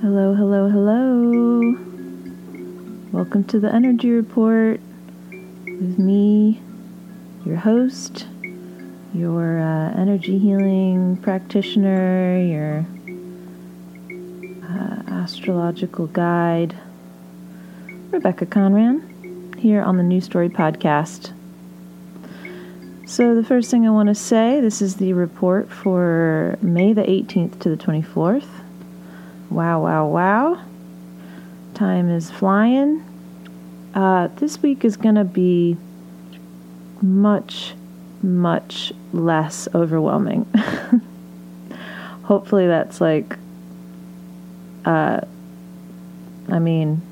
Hello, hello, hello. Welcome to the Energy Report with me, your host, your uh, energy healing practitioner, your uh, astrological guide, Rebecca Conran, here on the New Story Podcast. So, the first thing I want to say this is the report for May the 18th to the 24th. Wow, wow, wow. Time is flying. Uh, this week is going to be much, much less overwhelming. Hopefully, that's like, uh, I mean,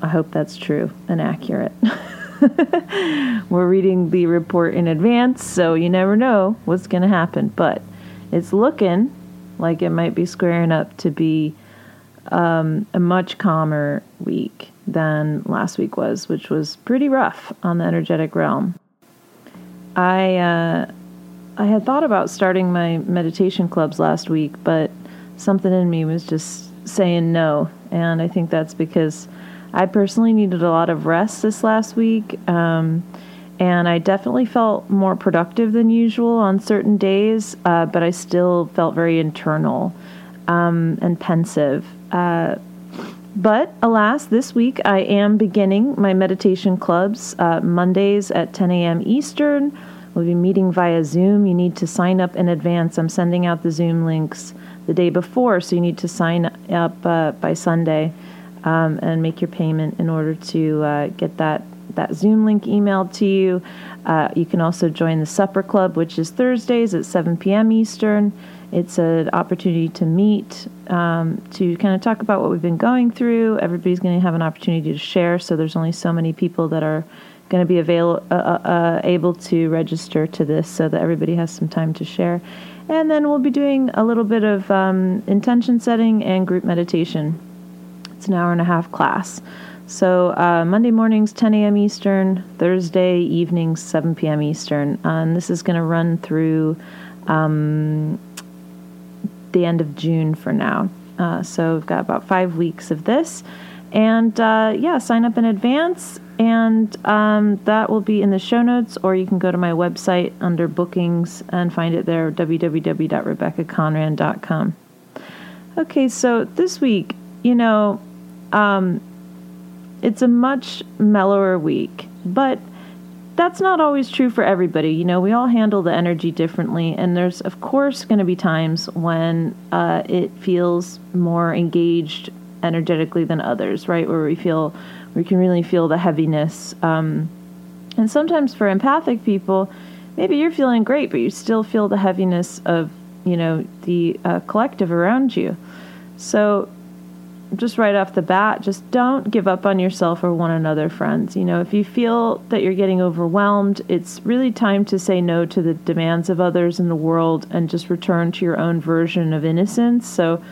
I hope that's true and accurate. We're reading the report in advance, so you never know what's going to happen. But it's looking like it might be squaring up to be um, a much calmer week than last week was, which was pretty rough on the energetic realm. I uh, I had thought about starting my meditation clubs last week, but something in me was just saying no, and I think that's because I personally needed a lot of rest this last week. Um, and I definitely felt more productive than usual on certain days, uh, but I still felt very internal um, and pensive. Uh, but alas, this week I am beginning my meditation clubs uh, Mondays at 10 a.m. Eastern. We'll be meeting via Zoom. You need to sign up in advance. I'm sending out the Zoom links the day before, so you need to sign up uh, by Sunday um, and make your payment in order to uh, get that that Zoom link emailed to you. Uh, you can also join the Supper Club, which is Thursdays at 7 p.m. Eastern. It's an opportunity to meet, um, to kind of talk about what we've been going through. Everybody's going to have an opportunity to share, so there's only so many people that are going to be avail- uh, uh, uh, able to register to this so that everybody has some time to share. And then we'll be doing a little bit of um, intention setting and group meditation. It's an hour and a half class. So uh, Monday mornings, 10 a.m. Eastern, Thursday evenings, 7 p.m. Eastern. And this is going to run through um, the end of June for now. Uh, so we've got about five weeks of this. And uh, yeah, sign up in advance, and um, that will be in the show notes, or you can go to my website under bookings and find it there www.rebeccaconran.com. Okay, so this week, you know, um, it's a much mellower week, but that's not always true for everybody. You know, we all handle the energy differently, and there's, of course, going to be times when uh, it feels more engaged energetically than others, right? Where we feel, we can really feel the heaviness. Um, and sometimes for empathic people, maybe you're feeling great, but you still feel the heaviness of, you know, the uh, collective around you. So just right off the bat, just don't give up on yourself or one another, friends. You know, if you feel that you're getting overwhelmed, it's really time to say no to the demands of others in the world and just return to your own version of innocence. So,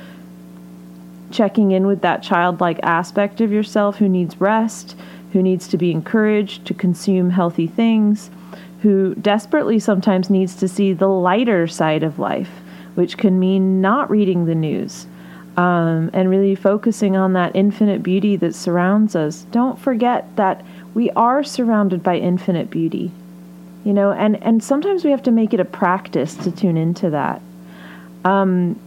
checking in with that childlike aspect of yourself who needs rest, who needs to be encouraged to consume healthy things, who desperately sometimes needs to see the lighter side of life, which can mean not reading the news um, and really focusing on that infinite beauty that surrounds us. Don't forget that we are surrounded by infinite beauty, you know, and, and sometimes we have to make it a practice to tune into that. Um,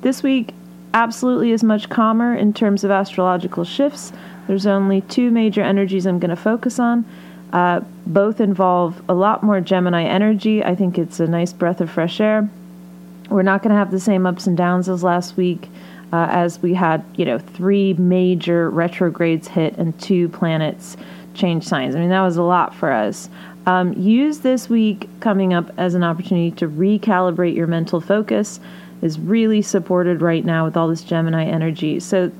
this week, absolutely is much calmer in terms of astrological shifts. There's only two major energies I'm going to focus on. Uh, both involve a lot more Gemini energy. I think it's a nice breath of fresh air. We're not going to have the same ups and downs as last week uh, as we had, you know, three major retrogrades hit and two planets change signs. I mean, that was a lot for us. Um, use this week coming up as an opportunity to recalibrate your mental focus. Is really supported right now with all this Gemini energy. So,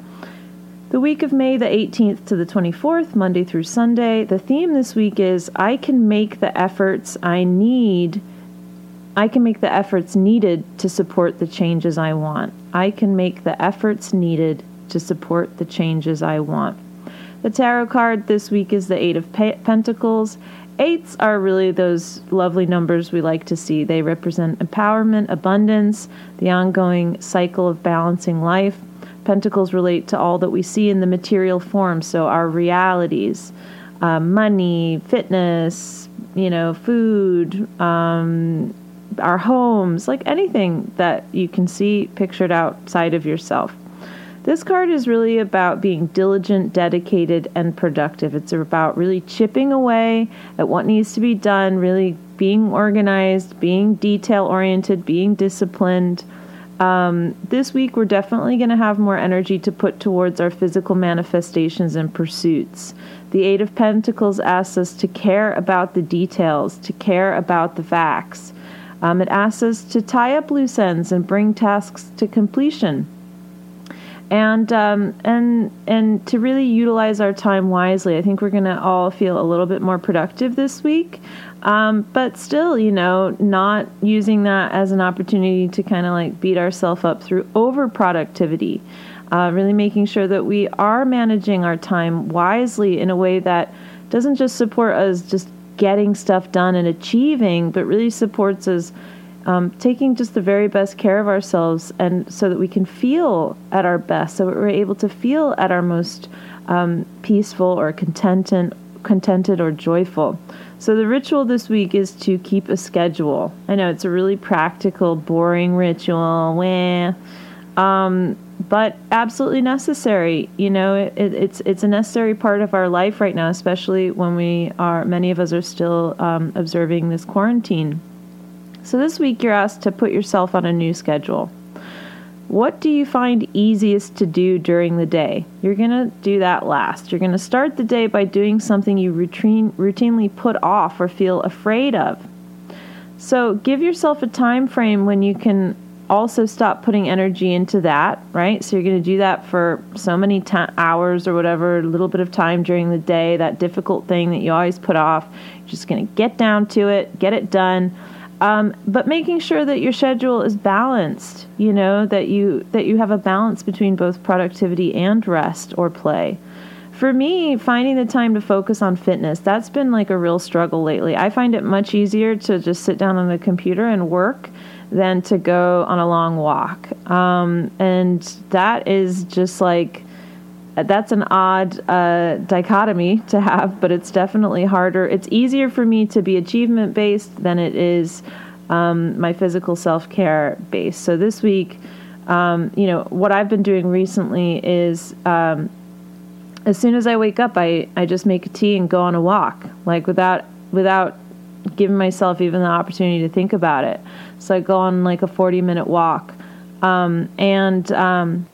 the week of May the 18th to the 24th, Monday through Sunday, the theme this week is I can make the efforts I need I can make the efforts needed to support the changes I want. I can make the efforts needed to support the changes I want. The tarot card this week is the Eight of Pentacles, eights are really those lovely numbers we like to see. They represent empowerment, abundance, the ongoing cycle of balancing life. Pentacles relate to all that we see in the material form, so our realities, uh, money, fitness, you know, food, um, our homes, like anything that you can see pictured outside of yourself. This card is really about being diligent, dedicated, and productive. It's about really chipping away at what needs to be done, really being organized, being detail oriented, being disciplined. Um, this week, we're definitely going to have more energy to put towards our physical manifestations and pursuits. The Eight of Pentacles asks us to care about the details, to care about the facts. Um, it asks us to tie up loose ends and bring tasks to completion and um, and and to really utilize our time wisely. I think we're going to all feel a little bit more productive this week, um, but still, you know, not using that as an opportunity to kind of like beat ourselves up through over productivity. Uh, really making sure that we are managing our time wisely in a way that doesn't just support us just getting stuff done and achieving, but really supports us um, taking just the very best care of ourselves and so that we can feel at our best, so we're able to feel at our most um, peaceful or contented, contented or joyful. So the ritual this week is to keep a schedule. I know it's a really practical, boring ritual, um, but absolutely necessary. You know, it, it's it's a necessary part of our life right now, especially when we are. Many of us are still um, observing this quarantine. So this week you're asked to put yourself on a new schedule. What do you find easiest to do during the day? You're going to do that last. You're going to start the day by doing something you routine, routinely put off or feel afraid of. So give yourself a time frame when you can also stop putting energy into that, right? So you're going to do that for so many hours or whatever, a little bit of time during the day, that difficult thing that you always put off. You're just going to get down to it, get it done um, but making sure that your schedule is balanced, you know, that you that you have a balance between both productivity and rest or play. For me, finding the time to focus on fitness, that's been like a real struggle lately. I find it much easier to just sit down on the computer and work than to go on a long walk. Um, and that is just like that's an odd uh, dichotomy to have, but it's definitely harder. It's easier for me to be achievement based than it is um, my physical self care based. So this week, um, you know, what I've been doing recently is um, as soon as I wake up, I, I just make a tea and go on a walk, like without without giving myself even the opportunity to think about it. So I go on like a 40 minute walk. Um, and um,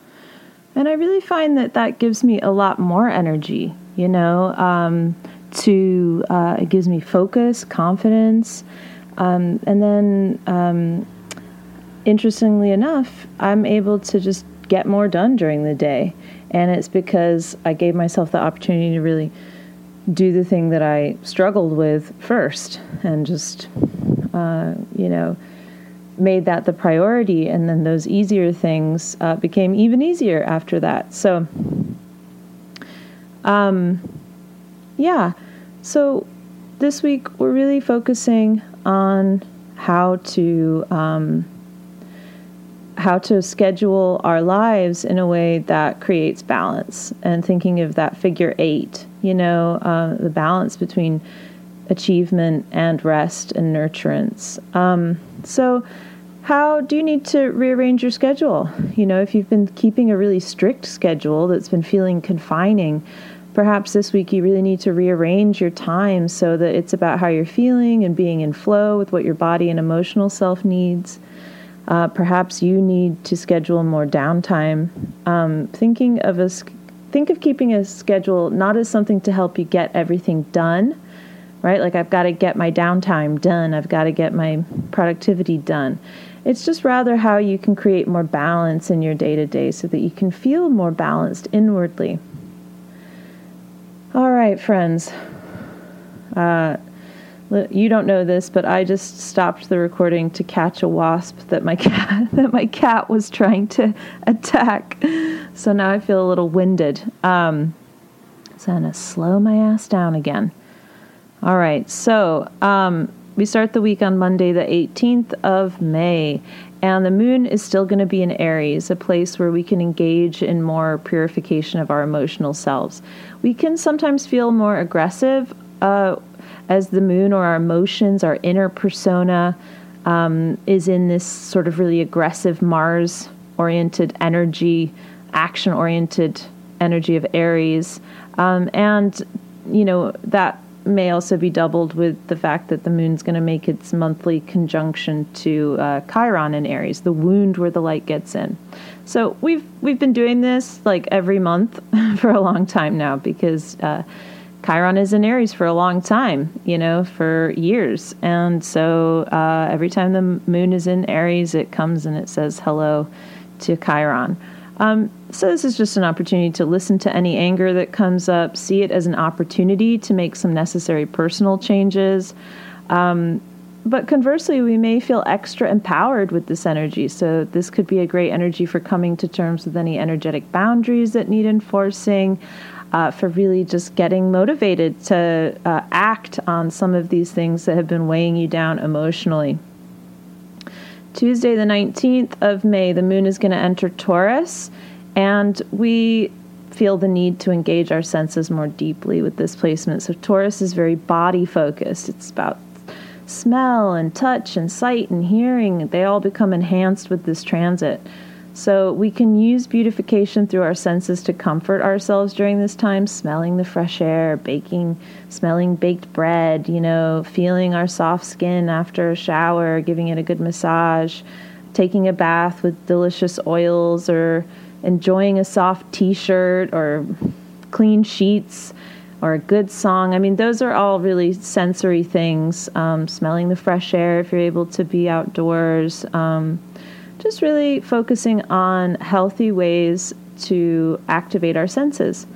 and I really find that that gives me a lot more energy, you know, um, to, uh, it gives me focus, confidence. Um, and then, um, interestingly enough, I'm able to just get more done during the day. And it's because I gave myself the opportunity to really do the thing that I struggled with first and just, uh, you know, made that the priority, and then those easier things uh, became even easier after that. So, um, yeah. So this week we're really focusing on how to um, how to schedule our lives in a way that creates balance, and thinking of that figure eight. You know, uh, the balance between achievement and rest and nurturance. Um, so, how do you need to rearrange your schedule? You know, if you've been keeping a really strict schedule that's been feeling confining, perhaps this week you really need to rearrange your time so that it's about how you're feeling and being in flow with what your body and emotional self needs. Uh, perhaps you need to schedule more downtime. Um, thinking of a think of keeping a schedule not as something to help you get everything done, right? Like I've got to get my downtime done, I've got to get my productivity done. It's just rather how you can create more balance in your day to day so that you can feel more balanced inwardly. All right, friends. Uh, you don't know this, but I just stopped the recording to catch a wasp that my cat that my cat was trying to attack. So now I feel a little winded. Um, so I'm gonna slow my ass down again. All right. So um, we start the week on Monday, the 18th of May. And the moon is still going to be in Aries, a place where we can engage in more purification of our emotional selves. We can sometimes feel more aggressive uh, as the moon or our emotions, our inner persona, um, is in this sort of really aggressive Mars oriented energy, action oriented energy of Aries. Um, and, you know, that may also be doubled with the fact that the moon's going to make its monthly conjunction to uh, Chiron in Aries, the wound where the light gets in. So we've we've been doing this like every month for a long time now because uh, Chiron is in Aries for a long time, you know, for years, and so uh, every time the moon is in Aries, it comes and it says hello to Chiron. Um, so, this is just an opportunity to listen to any anger that comes up, see it as an opportunity to make some necessary personal changes. Um, but conversely, we may feel extra empowered with this energy. So, this could be a great energy for coming to terms with any energetic boundaries that need enforcing, uh, for really just getting motivated to uh, act on some of these things that have been weighing you down emotionally. Tuesday, the 19th of May, the moon is going to enter Taurus, and we feel the need to engage our senses more deeply with this placement. So, Taurus is very body focused, it's about smell and touch and sight and hearing. They all become enhanced with this transit. So we can use beautification through our senses to comfort ourselves during this time, smelling the fresh air, baking, smelling baked bread, you know, feeling our soft skin after a shower, giving it a good massage, taking a bath with delicious oils or enjoying a soft t-shirt or clean sheets or a good song. I mean, those are all really sensory things. Um, smelling the fresh air if you're able to be outdoors. Um, just really focusing on healthy ways to activate our senses.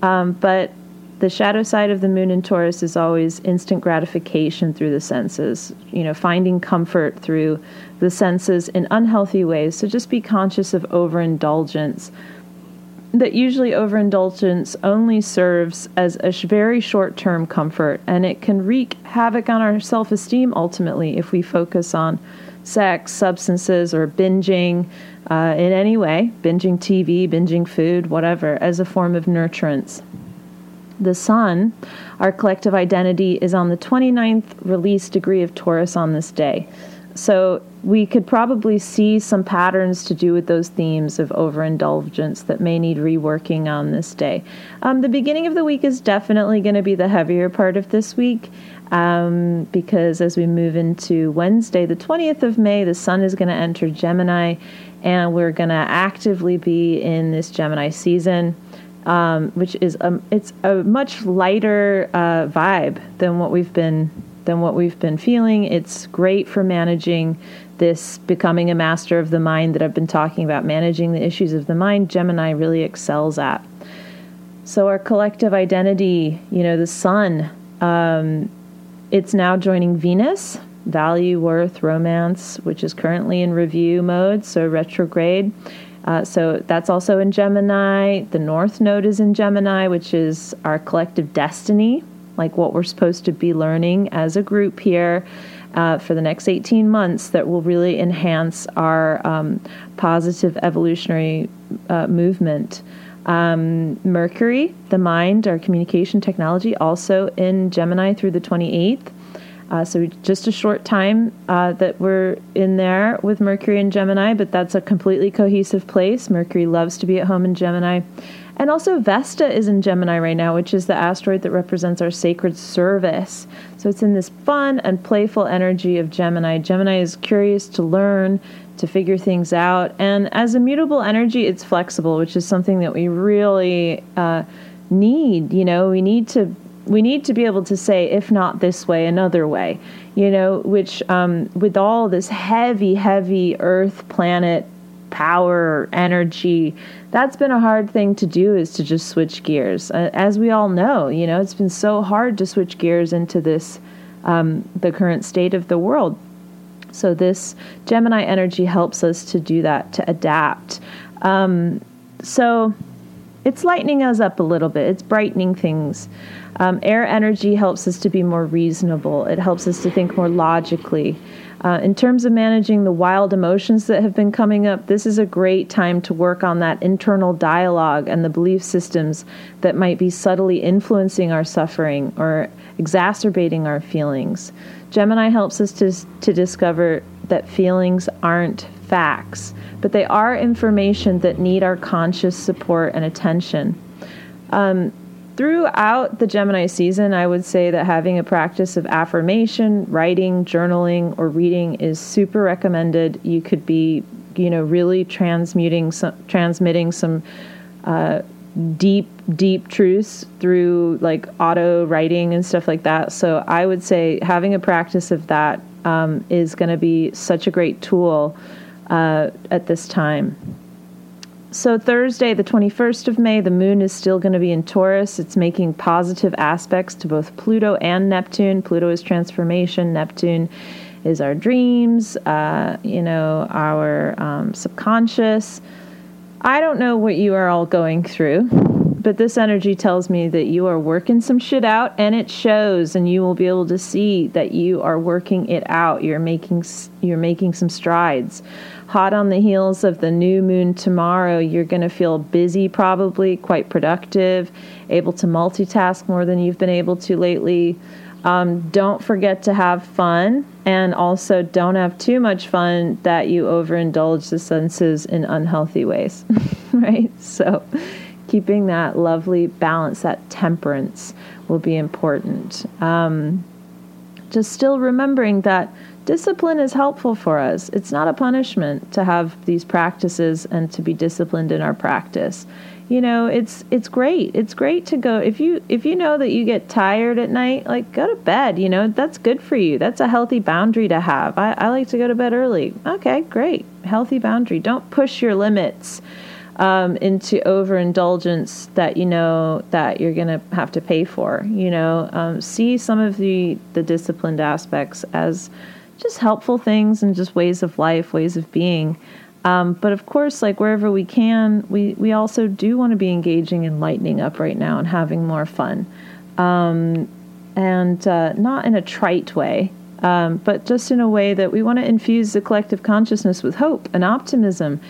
Um, but the shadow side of the moon in Taurus is always instant gratification through the senses, you know, finding comfort through the senses in unhealthy ways. So just be conscious of overindulgence. That usually overindulgence only serves as a very short term comfort, and it can wreak havoc on our self esteem ultimately if we focus on sex, substances, or binging uh, in any way, binging TV, binging food, whatever, as a form of nurturance. The sun, our collective identity, is on the 29th release degree of Taurus on this day. So we could probably see some patterns to do with those themes of overindulgence that may need reworking on this day. Um, the beginning of the week is definitely going to be the heavier part of this week um, because as we move into Wednesday, the 20th of May, the sun is going to enter Gemini, and we're going to actively be in this Gemini season. Um, which is a, it's a much lighter uh, vibe than what we've been than what we've been feeling. It's great for managing this becoming a master of the mind that I've been talking about, managing the issues of the mind. Gemini really excels at. So our collective identity, you know, the sun, um, it's now joining Venus, value, worth, romance, which is currently in review mode, so retrograde. Uh, so that's also in Gemini. The North Node is in Gemini, which is our collective destiny, like what we're supposed to be learning as a group here uh, for the next 18 months that will really enhance our um, positive evolutionary uh, movement. Um, Mercury, the mind, our communication technology, also in Gemini through the 28th. Uh, so just a short time uh, that we're in there with Mercury and Gemini, but that's a completely cohesive place. Mercury loves to be at home in Gemini. And also, Vesta is in Gemini right now, which is the asteroid that represents our sacred service. So it's in this fun and playful energy of Gemini. Gemini is curious to learn, to figure things out. And as a mutable energy, it's flexible, which is something that we really uh, need. You know, we need to we need to be able to say, if not this way, another way. You know, which um, with all this heavy, heavy Earth planet power, energy, that's been a hard thing to do is to just switch gears. As we all know, you know, it's been so hard to switch gears into this um, the current state of the world so this Gemini energy helps us to do that, to adapt. Um, so it's lightening us up a little bit. It's brightening things. Um, air energy helps us to be more reasonable. It helps us to think more logically. Uh, in terms of managing the wild emotions that have been coming up, this is a great time to work on that internal dialogue and the belief systems that might be subtly influencing our suffering or exacerbating our feelings. Gemini helps us to, to discover that feelings aren't facts, but they are information that need our conscious support and attention. Um, throughout the Gemini season, I would say that having a practice of affirmation, writing, journaling, or reading is super recommended. You could be, you know, really transmuting some, transmitting some uh, deep, deep truths through like auto writing and stuff like that. So I would say having a practice of that um, is going to be such a great tool uh, at this time. So, Thursday, the 21st of May, the moon is still going to be in Taurus. It's making positive aspects to both Pluto and Neptune. Pluto is transformation, Neptune is our dreams, uh, you know, our um, subconscious. I don't know what you are all going through but this energy tells me that you are working some shit out and it shows and you will be able to see that you are working it out you're making you're making some strides hot on the heels of the new moon tomorrow you're going to feel busy probably quite productive able to multitask more than you've been able to lately um, don't forget to have fun and also don't have too much fun that you overindulge the senses in unhealthy ways right so keeping that lovely balance, that temperance will be important. Um, just still remembering that discipline is helpful for us. It's not a punishment to have these practices and to be disciplined in our practice. You know, it's it's great. It's great to go if you if you know that you get tired at night, like go to bed. You know, that's good for you. That's a healthy boundary to have. I, I like to go to bed early. Okay, great. Healthy boundary. Don't push your limits um, into overindulgence that you know that you're going to have to pay for. You know, um, see some of the the disciplined aspects as just helpful things and just ways of life, ways of being. Um, but of course, like wherever we can, we we also do want to be engaging and lightening up right now and having more fun, um, and uh, not in a trite way. Um, but just in a way that we want to infuse the collective consciousness with hope and optimism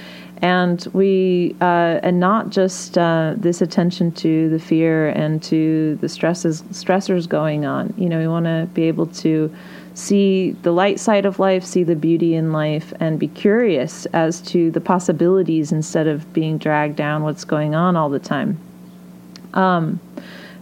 and we uh, and not just uh, this attention to the fear and to the stresses stressors going on. You know we want to be able to see the light side of life see the beauty in life and be curious as to the possibilities instead of being dragged down what's going on all the time. Um,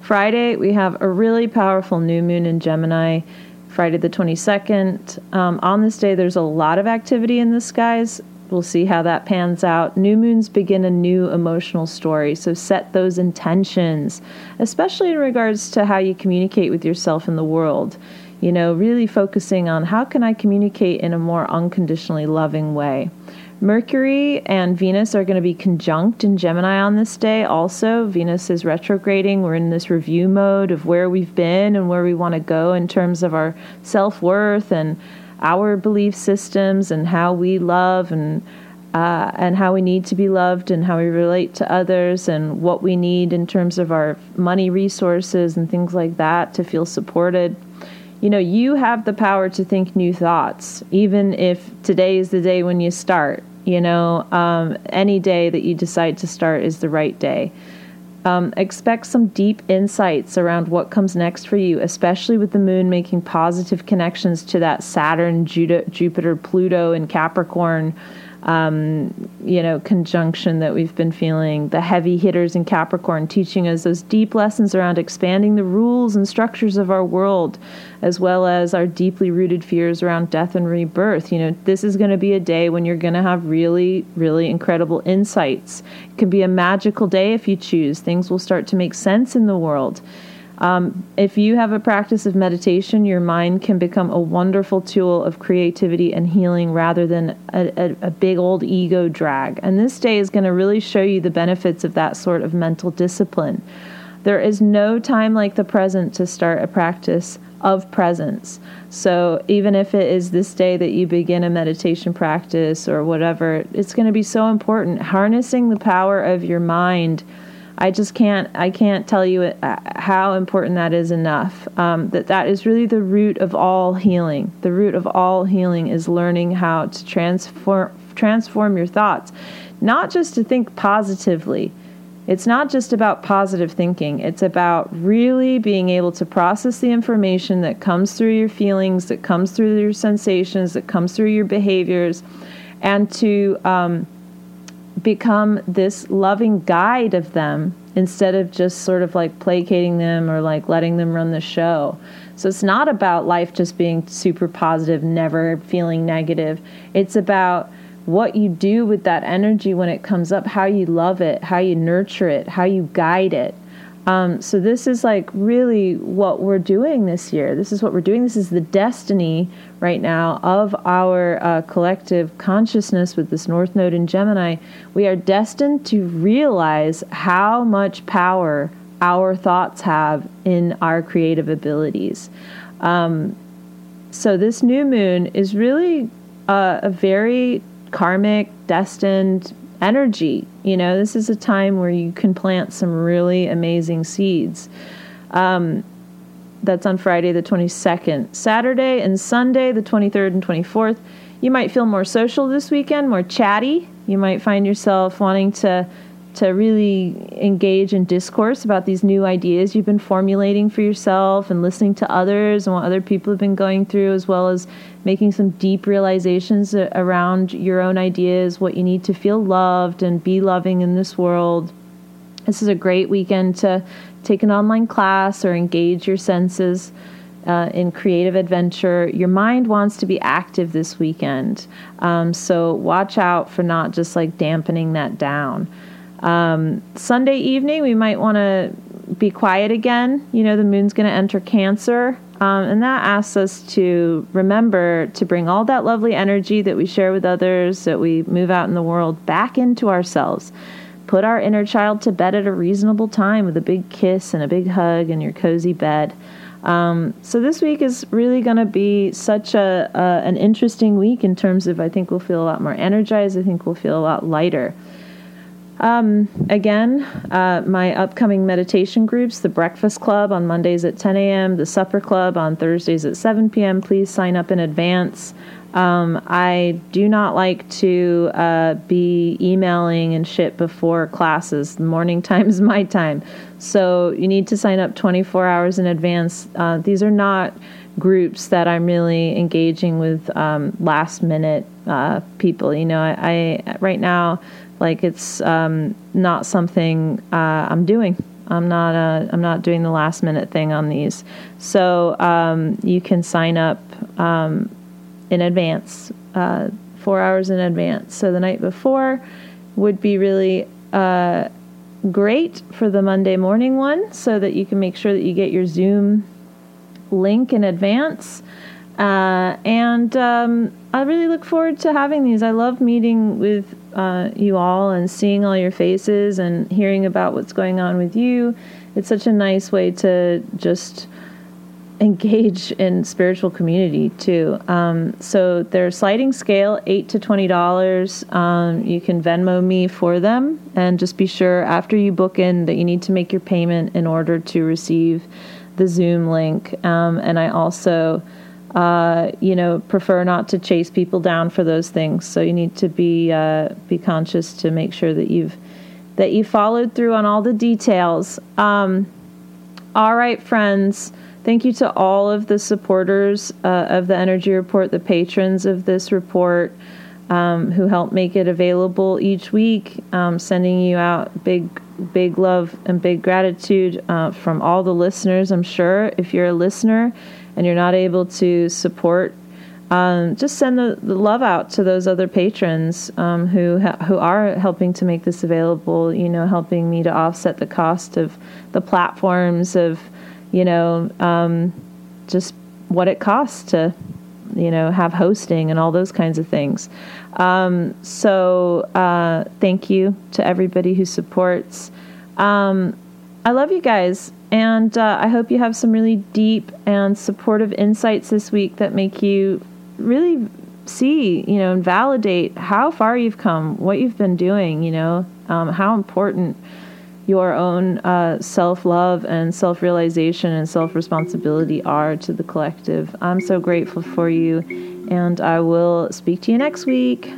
friday we have a really powerful new moon in gemini friday the 22nd um, on this day there's a lot of activity in the skies We'll see how that pans out. New moons begin a new emotional story, so set those intentions, especially in regards to how you communicate with yourself in the world. You know, really focusing on how can I communicate in a more unconditionally loving way. Mercury and Venus are going to be conjunct in Gemini on this day. Also, Venus is retrograding. We're in this review mode of where we've been and where we want to go in terms of our self worth and our belief systems and how we love and uh, and how we need to be loved and how we relate to others and what we need in terms of our money resources and things like that to feel supported. You know, you have the power to think new thoughts, even if today is the day when you start. You know, um, any day that you decide to start is the right day. Um, expect some deep insights around what comes next for you, especially with the moon making positive connections to that Saturn, Jupiter, Pluto, and Capricorn um, you know, conjunction that we've been feeling, the heavy hitters in Capricorn teaching us those deep lessons around expanding the rules and structures of our world, as well as our deeply rooted fears around death and rebirth. You know, this is going to be a day when you're going to have really, really incredible insights. It can be a magical day if you choose. Things will start to make sense in the world. Um, if you have a practice of meditation, your mind can become a wonderful tool of creativity and healing rather than a, a, a big old ego drag. And this day is going to really show you the benefits of that sort of mental discipline. There is no time like the present to start a practice of presence. So, even if it is this day that you begin a meditation practice or whatever, it's going to be so important. Harnessing the power of your mind I just can't I can't tell you uh, how important that is enough. Um, that that is really the root of all healing. The root of all healing is learning how to transform transform your thoughts, not just to think positively. It's not just about positive thinking. It's about really being able to process the information that comes through your feelings, that comes through your sensations, that comes through your behaviors, and to um, become this loving guide of them instead of just sort of like placating them or like letting them run the show. So it's not about life just being super positive, never feeling negative. It's about what you do with that energy when it comes up, how you love it, how you nurture it, how you guide it. Um, so this is like really what we're doing this year. This is what we're doing. This is the destiny right now of our uh, collective consciousness with this North Node in Gemini. We are destined to realize how much power our thoughts have in our creative abilities. Um, so this new moon is really uh, a very karmic, destined energy. You know, this is a time where you can plant some really amazing seeds. Um, that's on Friday, the 22nd. Saturday and Sunday, the 23rd and 24th, you might feel more social this weekend, more chatty. You might find yourself wanting to to really engage in discourse about these new ideas you've been formulating for yourself and listening to others and what other people have been going through, as well as making some deep realizations around your own ideas, what you need to feel loved and be loving in this world. This is a great weekend to take an online class or engage your senses. Uh, in creative adventure. Your mind wants to be active this weekend. Um, so watch out for not just like dampening that down. Um, Sunday evening, we might want to be quiet again. You know, the moon's going to enter Cancer. Um, and that asks us to remember to bring all that lovely energy that we share with others, that we move out in the world, back into ourselves. Put our inner child to bed at a reasonable time with a big kiss and a big hug in your cozy bed. Um, so this week is really going to be such a, an interesting week in terms of I think we'll feel a lot more energized. I think we'll feel a lot lighter. Um, again, uh, my upcoming meditation groups the Breakfast Club on Mondays at 10 a.m., the Supper Club on Thursdays at 7 p.m. Please sign up in advance. Um, I do not like to uh, be emailing and shit before classes. The morning time is my time. So you need to sign up 24 hours in advance. Uh, these are not groups that I'm really engaging with um, last minute uh, people. You know, I, I right now like it's um, not something uh, I'm doing. I'm not uh, I'm not doing the last minute thing on these. So um, you can sign up um, in advance, uh, four hours in advance. So the night before would be really uh, great for the Monday morning one, so that you can make sure that you get your Zoom link in advance. Uh, and um, I really look forward to having these. I love meeting with uh, you all and seeing all your faces and hearing about what's going on with you. It's such a nice way to just engage in spiritual community too. Um, so they're sliding scale, eight to twenty dollars. Um, you can Venmo me for them, and just be sure after you book in that you need to make your payment in order to receive the Zoom link. Um, and I also uh, you know, prefer not to chase people down for those things. So you need to be uh, be conscious to make sure that you've that you followed through on all the details. Um, all right, friends. Thank you to all of the supporters uh, of the Energy Report, the patrons of this report, um, who help make it available each week. Um, sending you out big, big love and big gratitude uh, from all the listeners. I'm sure if you're a listener and you're not able to support, um, just send the, the, love out to those other patrons um, who ha- who are helping to make this available. You know, helping me to offset the cost of the platforms of, you know, um, just what it costs to, you know, have hosting and all those kinds of things. Um, so uh, thank you to everybody who supports. Um, I love you guys. And uh, I hope you have some really deep and supportive insights this week that make you really see, you know, and validate how far you've come, what you've been doing, you know, um, how important your own uh, self love and self realization and self responsibility are to the collective. I'm so grateful for you, and I will speak to you next week.